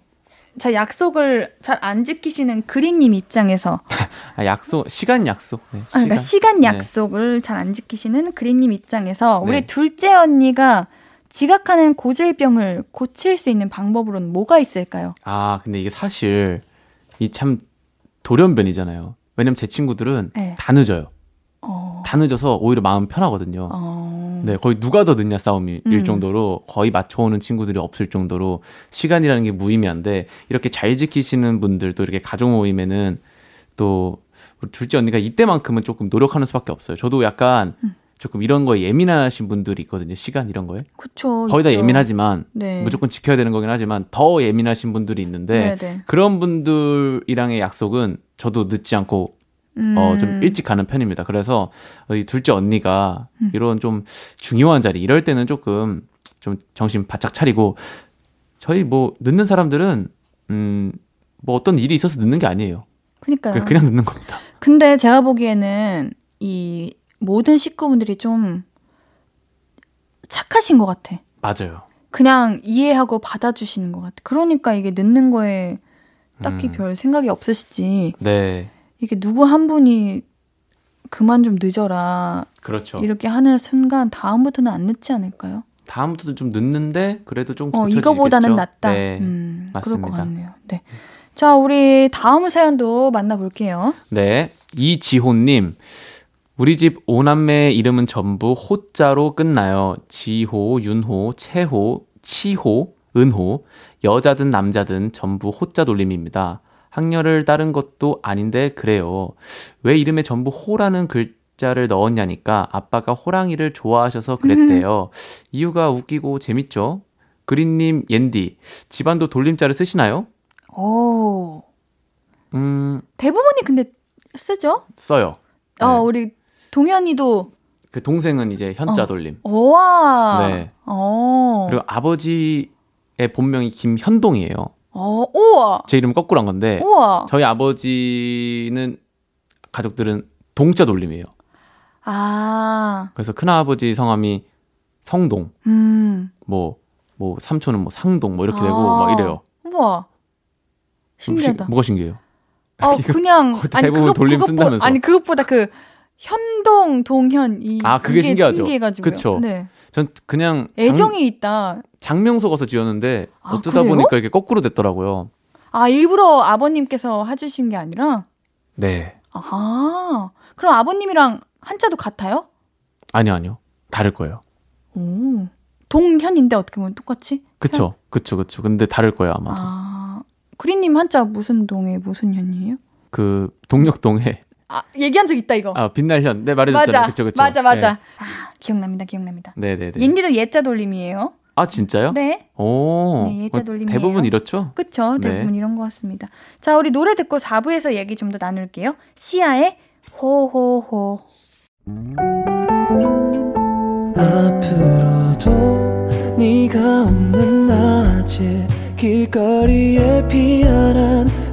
자 약속을 잘 안 지키시는 그린님 입장에서 아, 약속, 시간 약속. 네, 아, 그러니까 시간 네. 약속을 잘안 지키시는 그린님 입장에서 우리 네. 둘째 언니가 지각하는 고질병을 고칠 수 있는 방법으로는 뭐가 있을까요? 아, 근데 이게 사실 이 참 돌연변이잖아요. 왜냐면 제 친구들은 네. 다 늦어요. 어, 다 늦어서 오히려 마음 편하거든요. 어, 네, 거의 누가 더 늦냐 싸움일 음. 정도로 거의 맞춰오는 친구들이 없을 정도로 시간이라는 게 무의미한데 이렇게 잘 지키시는 분들도 이렇게 가족 모임에는 또 우리 둘째 언니가 이때만큼은 조금 노력하는 수밖에 없어요. 저도 약간 음. 조금 이런 거에 예민하신 분들이 있거든요. 시간 이런 거에. 그쵸. 거의 다 있죠. 예민하지만 네. 무조건 지켜야 되는 거긴 하지만 더 예민하신 분들이 있는데 네, 네. 그런 분들이랑의 약속은 저도 늦지 않고 어, 좀 음. 일찍 가는 편입니다. 그래서 어, 이 둘째 언니가 음. 이런 좀 중요한 자리 이럴 때는 조금 좀 정신 바짝 차리고 저희 뭐 늦는 사람들은 음, 뭐 어떤 일이 있어서 늦는 게 아니에요. 그러니까요. 그냥, 그냥 늦는 겁니다. 근데 제가 보기에는 이 모든 식구분들이 좀 착하신 것 같아. 맞아요. 그냥 이해하고 받아주시는 것 같아. 그러니까 이게 늦는 거에 딱히 음. 별 생각이 없으시지. 네. 이게 누구 한 분이 그만 좀 늦어라 그렇죠. 이렇게 하는 순간 다음부터는 안 늦지 않을까요? 다음부터도 좀 늦는데 그래도 좀 어? 이거보다는 낫다. 네. 음, 그럴 것 맞습니다. 같네요. 네. 자, 우리 다음 사연도 만나볼게요. 네. 이지호님. 우리 집 오남매의 이름은 전부 호자로 끝나요. 지호, 윤호, 채호, 치호, 은호. 여자든 남자든 전부 호자 돌림입니다. 학렬을 따른 것도 아닌데 그래요. 왜 이름에 전부 호라는 글자를 넣었냐니까 아빠가 호랑이를 좋아하셔서 그랬대요. 이유가 웃기고 재밌죠? 그린님, 옌디. 집안도 돌림자를 쓰시나요? 오. 음, 대부분이 근데 쓰죠? 써요. 네. 어, 우리 동현이도 그 동생은 이제 현자 어. 돌림. 우와. 네. 어. 그리고 아버지의 본명이 김현동이에요. 어, 우와. 제 이름 거꾸로 한 건데 우와. 저희 아버지는 가족들은 동자 돌림이에요. 아. 그래서 큰아버지 성함이 성동, 음. 뭐, 뭐, 삼촌은 뭐 상동, 뭐 이렇게 되고, 아. 막 이래요. 우와. 신기하다. 시- 뭐가 신기해요? 어, 그냥 대부분 돌림 그것보- 쓴다면서. 아니 그것보다 그 현동 동현 이 아, 그게 이게 신기하죠. 신기해가지고요. 그쵸. 네. 전 그냥 장, 애정이 있다. 장명소 가서 지었는데 아, 어쩌다 그래요? 보니까 이렇게 거꾸로 됐더라고요. 아 일부러 아버님께서 해주신 게 아니라 네. 아 그럼 아버님이랑 한자도 같아요? 아니요, 아니요. 다를 거예요. 오 동현인데 어떻게 보면 똑같이? 그쵸, 그쵸, 그쵸. 근데 다를 거예요, 아마. 도아 구리님 한자 무슨 동에 무슨 현이에요? 그 동력동에 아 얘기한 적 있다 이거. 아 빛날 현 네 말해줬잖아요. 맞아 그쵸 그쵸. 맞아 맞아. 네. 아 기억납니다 기억납니다. 네 네 네. 옌디도 예자 돌림이에요. 아 진짜요? 네. 오. 네, 예자 어, 돌림이에요. 대부분 이렇죠? 그쵸. 네. 대부분 이런 것 같습니다. 자, 우리 노래 듣고 4부에서 얘기 좀 더 나눌게요. 시아의 호호호. 앞으로도 네가 없는 낮에 길거리에 피어난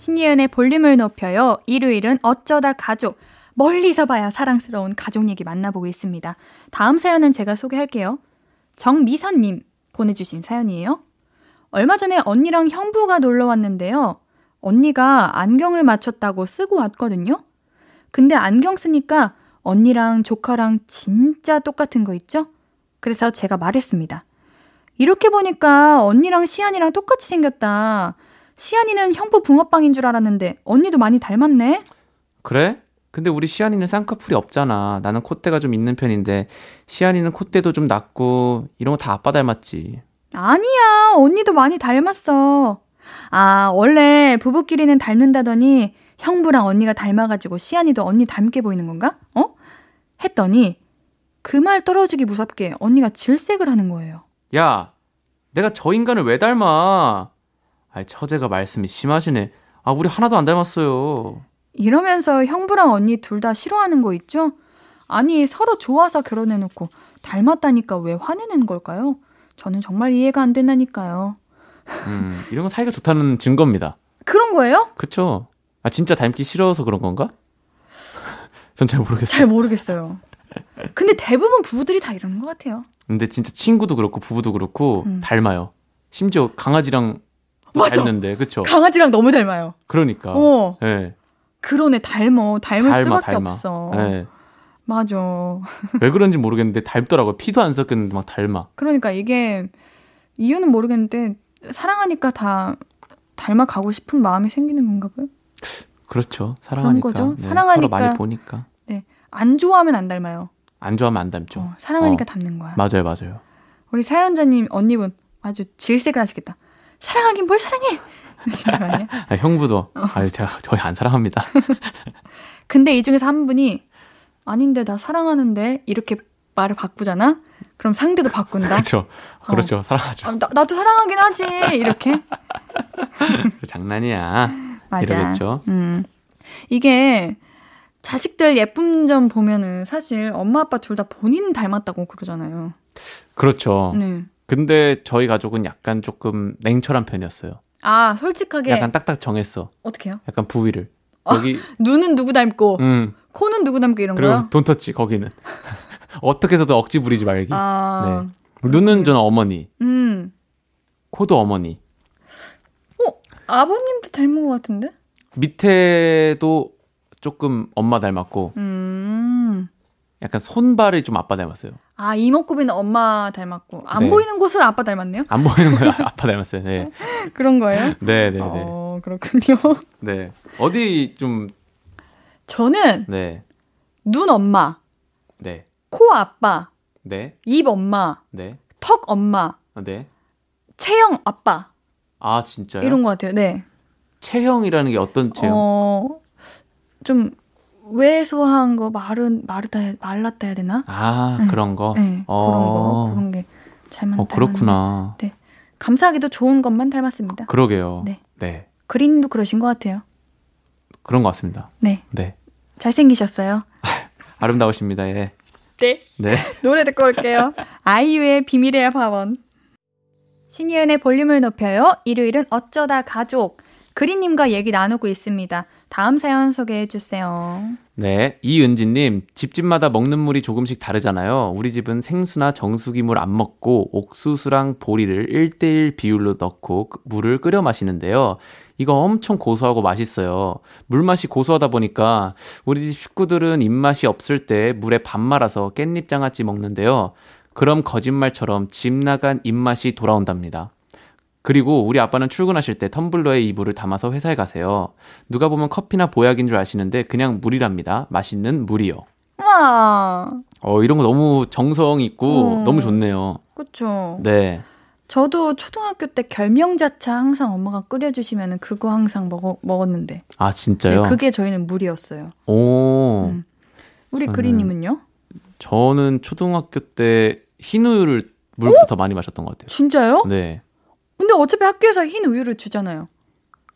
신예은의 볼륨을 높여요. 일요일은 어쩌다 가족. 멀리서 봐야 사랑스러운 가족 얘기 만나보고 있습니다. 다음 사연은 제가 소개할게요. 정미선님 보내주신 사연이에요. 얼마 전에 언니랑 형부가 놀러 왔는데요. 언니가 안경을 맞췄다고 쓰고 왔거든요. 근데 안경 쓰니까 언니랑 조카랑 진짜 똑같은 거 있죠? 그래서 제가 말했습니다. 이렇게 보니까 언니랑 시안이랑 똑같이 생겼다. 시안이는 형부 붕어빵인 줄 알았는데 언니도 많이 닮았네. 그래? 근데 우리 시안이는 쌍꺼풀이 없잖아. 나는 콧대가 좀 있는 편인데 시안이는 콧대도 좀 낮고 이런 거 다 아빠 닮았지. 아니야, 언니도 많이 닮았어. 아, 원래 부부끼리는 닮는다더니 형부랑 언니가 닮아가지고 시안이도 언니 닮게 보이는 건가? 어? 했더니 그 말 떨어지기 무섭게 언니가 질색을 하는 거예요. 야, 내가 저 인간을 왜 닮아? 아이 처제가 말씀이 심하시네. 아 우리 하나도 안 닮았어요. 이러면서 형부랑 언니 둘 다 싫어하는 거 있죠? 아니, 서로 좋아서 결혼해놓고 닮았다니까 왜 화내는 걸까요? 저는 정말 이해가 안 된다니까요. 음, 이런 건 사이가 좋다는 증거입니다. 그런 거예요? 그쵸? 아 진짜 닮기 싫어서 그런 건가? 전 잘 모르겠어요. 잘 모르겠어요. 근데 대부분 부부들이 다 이러는 것 같아요. 근데 진짜 친구도 그렇고 부부도 그렇고 음. 닮아요. 심지어 강아지랑 또 맞아. 닮는데 그쵸? 강아지랑 너무 닮아요. 그러니까. 어, 예. 그러네, 닮어. 닮을 닮아 수밖에 닮아. 없어. 예. 맞아. 왜 그런지 모르겠는데 닮더라고요. 피도 안 섞였는데 막 닮아. 그러니까 이게 이유는 모르겠는데 사랑하니까 다 닮아가고 싶은 마음이 생기는 건가 봐요. 그렇죠. 사랑하니까. 거죠. 네, 사랑하니까. 서로 많이 보니까. 안 좋아하면 안 닮아요. 안 좋아하면 안 닮죠. 어, 사랑하니까 어. 닮는 거야. 맞아요, 맞아요. 우리 사연자님 언니분 아주 질색을 하시겠다. 사랑하긴 뭘 사랑해. 아, 형부도 어. 아유 제가 저희 안 사랑합니다. 근데 이 중에서 한 분이 아닌데 나 사랑하는데 이렇게 말을 바꾸잖아. 그럼 상대도 바꾼다. 그렇죠. 그렇죠. 사랑하죠. 아, 나, 나도 사랑하긴 하지. 이렇게. 장난이야. 맞아. 이러겠죠. 음. 이게 자식들 예쁜 점 보면은 사실 엄마 아빠 둘 다 본인 닮았다고 그러잖아요. 그렇죠. 네. 근데 저희 가족은 약간 조금 냉철한 편이었어요. 아, 솔직하게 약간 딱딱 정했어. 어떻게 해요? 약간 부위를. 아, 여기 눈은 누구 닮고 음. 코는 누구 닮고 이런 그리고 거요? 돈터치 거기는 어떻게 해서든 억지 부리지 말기. 아. 네. 눈은 저는 어머니, 음. 코도 어머니. 어, 아버님도 닮은 것 같은데? 밑에도 조금 엄마 닮았고 음. 약간 손발이 좀 아빠 닮았어요. 아, 이목구비는 엄마 닮았고 안 네. 보이는 곳을 아빠 닮았네요? 안 보이는 거 아빠 닮았어요. 네. 그런 거예요? 네, 네, 네. 어, 그렇군요. 네. 어디 좀 저는 네. 눈 엄마, 네. 코 아빠, 네. 입 엄마, 네. 턱 엄마, 네. 체형 아빠 아, 진짜요? 이런 것 같아요. 네. 체형이라는 게 어떤 체형? 어, 좀 왜소한 거 마른 마르다 해- 말랐다 해야 되나? 아, 네. 그런 거. 네, 어. 그런 거 그런 게 잘만 어, 그렇구나. 감사하게도 좋은 것만 닮았습니다. 그 러게요. 네. 네. 그린도 그러신 것 같아요. 그런 것 같습니다. 네, 네. 잘생기셨어요. 아름다우십니다. 예. 네. 네. 노래 듣고 올게요. 아이유의 비밀의 화원. 신예은의 볼륨을 높여요. 일요일은 어쩌다 가족. 그린님과 얘기 나누고 있습니다. 다음 사연 소개해 주세요. 네, 이은지님, 집집마다 먹는 물이 조금씩 다르잖아요. 우리 집은 생수나 정수기 물 안 먹고 옥수수랑 보리를 1대1 비율로 넣고 그 물을 끓여 마시는데요. 이거 엄청 고소하고 맛있어요. 물맛이 고소하다 보니까 우리 집 식구들은 입맛이 없을 때 물에 밥 말아서 깻잎 장아찌 먹는데요. 그럼 거짓말처럼 집 나간 입맛이 돌아온답니다. 그리고 우리 아빠는 출근하실 때 텀블러에 이 물을 담아서 회사에 가세요. 누가 보면 커피나 보약인 줄 아시는데 그냥 물이랍니다. 맛있는 물이요. 와, 어, 이런 거 너무 정성 있고 음. 너무 좋네요. 그쵸. 네. 저도 초등학교 때 결명자차 항상 엄마가 끓여주시면 그거 항상 먹어, 먹었는데. 아, 진짜요? 네, 그게 저희는 물이었어요. 오. 음. 우리 저는- 그린님은요? 저는 초등학교 때 흰우유를 더 많이 마셨던 것 같아요. 진짜요? 네. 근데 어차피 학교에서 흰 우유를 주잖아요.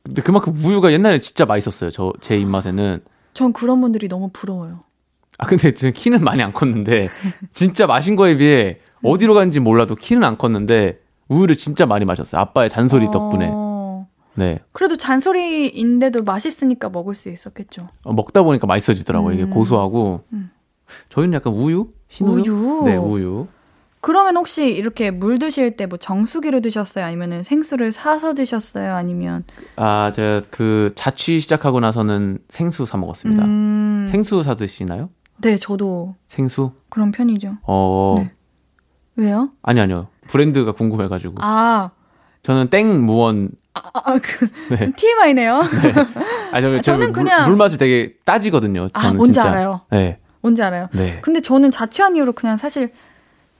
근데 그만큼 우유가 옛날에 진짜 맛있었어요. 저 제 입맛에는. 전 그런 분들이 너무 부러워요. 아 근데 지금 키는 많이 안 컸는데 진짜 마신 거에 비해 어디로 갔는지 몰라도 키는 안 컸는데 우유를 진짜 많이 마셨어요. 아빠의 잔소리 덕분에. 어, 네. 그래도 잔소리인데도 맛있으니까 먹을 수 있었겠죠. 어, 먹다 보니까 맛있어지더라고요. 이게 음. 고소하고. 음. 저희는 약간 우유? 흰우유? 우유? 네, 우유. 그러면 혹시 이렇게 물 드실 때 뭐 정수기로 드셨어요? 아니면은 생수를 사서 드셨어요? 아니면 아, 제가 그 자취 시작하고 나서는 생수 사 먹었습니다. 음, 생수 사 드시나요? 네, 저도 생수? 그런 편이죠. 어. 네. 왜요? 아니 아니요. 브랜드가 궁금해 가지고. 아, 저는 땡 무원 아, 아, 그 네. TMI네요. 아, 저는, 아, 저는 물, 그냥- 물 맛을 되게 따지거든요. 아, 저는 뭔지 진짜. 알아요. 네. 뭔지 알아요. 네. 근데 저는 자취한 이후로 그냥 사실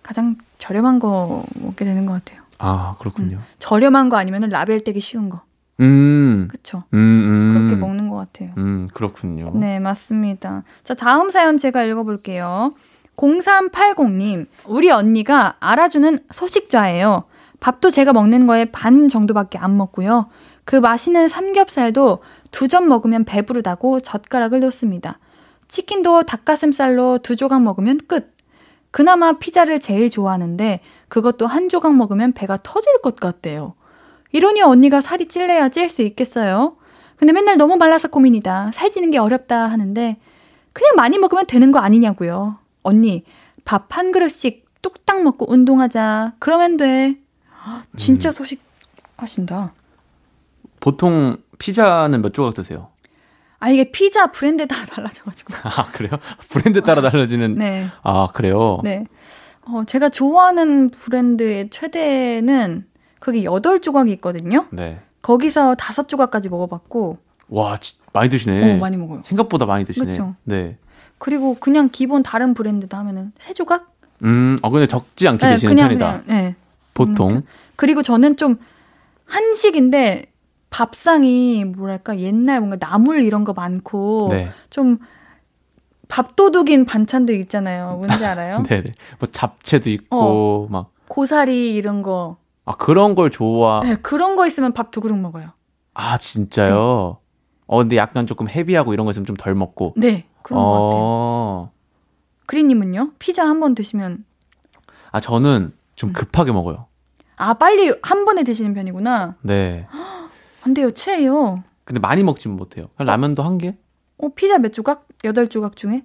가장 저렴한 거 먹게 되는 것 같아요. 아, 그렇군요. 저렴한 거 아니면은 라벨 떼기 쉬운 거. 음. 그쵸? 음, 음. 그렇게 먹는 것 같아요. 음, 그렇군요. 네, 맞습니다. 자, 다음 사연 제가 읽어볼게요. 0380님, 우리 언니가 알아주는 소식좌예요. 밥도 제가 먹는 거에 반 정도밖에 안 먹고요. 그 맛있는 삼겹살도 두 점 먹으면 배부르다고 젓가락을 놓습니다. 치킨도 닭가슴살로 두 조각 먹으면 끝. 그나마 피자를 제일 좋아하는데 그것도 한 조각 먹으면 배가 터질 것 같대요. 이러니 언니가 살이 찔래야 찔 수 있겠어요? 근데 맨날 너무 말라서 고민이다. 살찌는 게 어렵다 하는데 그냥 많이 먹으면 되는 거 아니냐고요. 언니, 밥 한 그릇씩 뚝딱 먹고 운동하자. 그러면 돼. 진짜 소식 하신다. 보통 피자는 몇 조각 드세요? 아 이게 피자 브랜드에 따라 달라져가지고. 아, 그래요? 브랜드 따라 달라지는. 네, 아, 그래요? 네. 어, 제가 좋아하는 브랜드의 최대는 그게 8조각이 있거든요. 네. 거기서 5조각까지 먹어봤고, 와, 지- 많이 드시네. 어, 많이 먹어요. 생각보다 많이 드시네. 그쵸. 네. 그리고 그냥 기본 다른 브랜드다 하면은 3조각? 음, 어, 근데 적지 않게 네, 드시는 그냥, 편이다. 그냥, 네. 보통. 그리고 저는 좀 한식인데 밥상이 뭐랄까 옛날 뭔가 나물 이런 거 많고 네. 좀 밥도둑인 반찬들 있잖아요. 뭔지 알아요? 네네. 뭐 잡채도 있고, 막. 고사리 이런 거. 아, 그런 걸 좋아. 네, 그런 거 있으면 밥 두 그릇 먹어요. 아, 진짜요? 어, 근데 약간 조금 헤비하고 이런 거 있으면 좀 덜 먹고. 네, 그런 것 같아요. 어. 그린님은요? 피자 한 번 드시면 아, 저는 좀 음. 급하게 먹어요. 아 빨리 한 번에 드시는 편이구나. 네. 안 돼요, 체해요. 근데 많이 먹지는 못해요. 그냥 라면도 한 개? 어 피자 몇 조각? 여덟 조각 중에?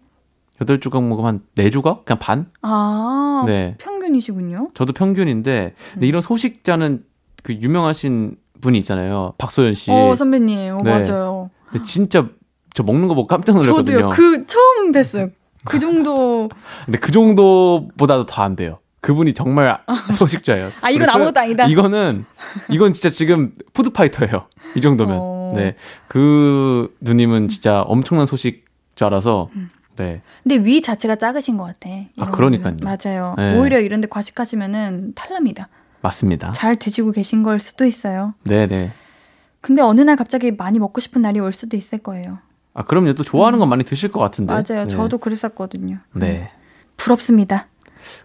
여덟 조각 먹으면 한네 조각? 그냥 반? 아 네. 평균이시군요. 저도 평균인데, 근데 이런 소식자는 그 유명하신 분이 있잖아요. 박소연 씨. 어 선배님, 어, 네. 맞아요. 근데 진짜 저 먹는 거 보고 깜짝 놀랐거든요. 저도요. 그 처음 뵀어요. 그 정도. 근데 그 정도보다도 더 안 돼요. 그분이 정말 소식자예요. 아 이건 아무것도 아니다. 이거는 이건 진짜 지금 푸드파이터예요. 이 정도면. 어. 네. 그 누님은 진짜 엄청난 소식자라서 음. 네. 근데 위 자체가 작으신 것 같아. 이런 그러니까요. 맞아요. 네. 오히려 이런데 과식하시면은 탈납니다. 맞습니다. 잘 드시고 계신 걸 수도 있어요. 네, 네. 근데 어느 날 갑자기 많이 먹고 싶은 날이 올 수도 있을 거예요. 아, 그럼요. 또 좋아하는 건 많이 드실 것 같은데. 맞아요. 네. 저도 그랬었거든요. 음. 네. 부럽습니다.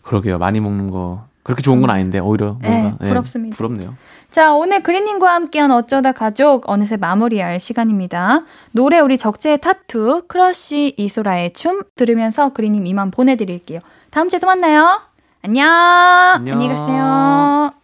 그러게요. 많이 먹는 거 그렇게 좋은 건 아닌데 오히려 네, 뭔가 부럽습니다. 부럽네요. 자, 오늘 그리님과 함께한 어쩌다 가족 어느새 마무리할 시간입니다. 노래 우리 적재의 타투, 크러쉬 이소라의 춤 들으면서 그리님 이만 보내드릴게요. 다음 주에 또 만나요. 안녕. 안녕. 안녕히 가세요.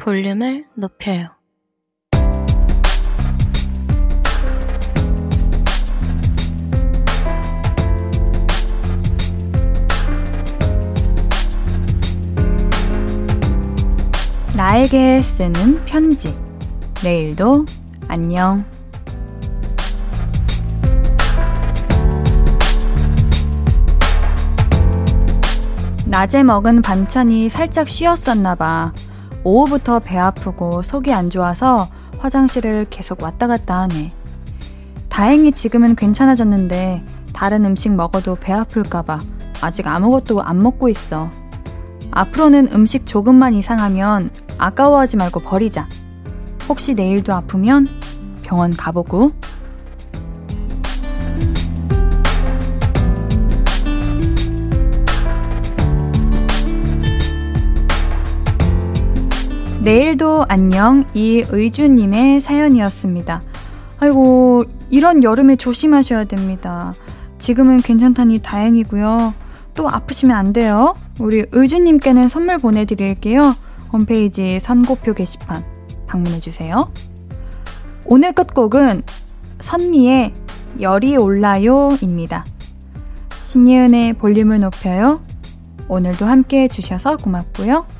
볼륨을 높여요 나에게 쓰는 편지. 내일도 안녕. 낮에 먹은 반찬이 살짝 쉬었었나 봐. 오후부터 배 아프고 속이 안 좋아서 화장실을 계속 왔다 갔다 하네. 다행히 지금은 괜찮아졌는데 다른 음식 먹어도 배 아플까봐 아직 아무것도 안 먹고 있어. 앞으로는 음식 조금만 이상하면 아까워하지 말고 버리자. 혹시 내일도 아프면 병원 가보고. 내일도 안녕 이의주님의 사연이었습니다. 아이고 이런 여름에 조심하셔야 됩니다. 지금은 괜찮다니 다행이고요. 또 아프시면 안 돼요. 우리 의주님께는 선물 보내드릴게요. 홈페이지 선고표 게시판 방문해주세요. 오늘 끝곡은 선미의 열이 올라요입니다. 신예은의 볼륨을 높여요. 오늘도 함께 해주셔서 고맙고요.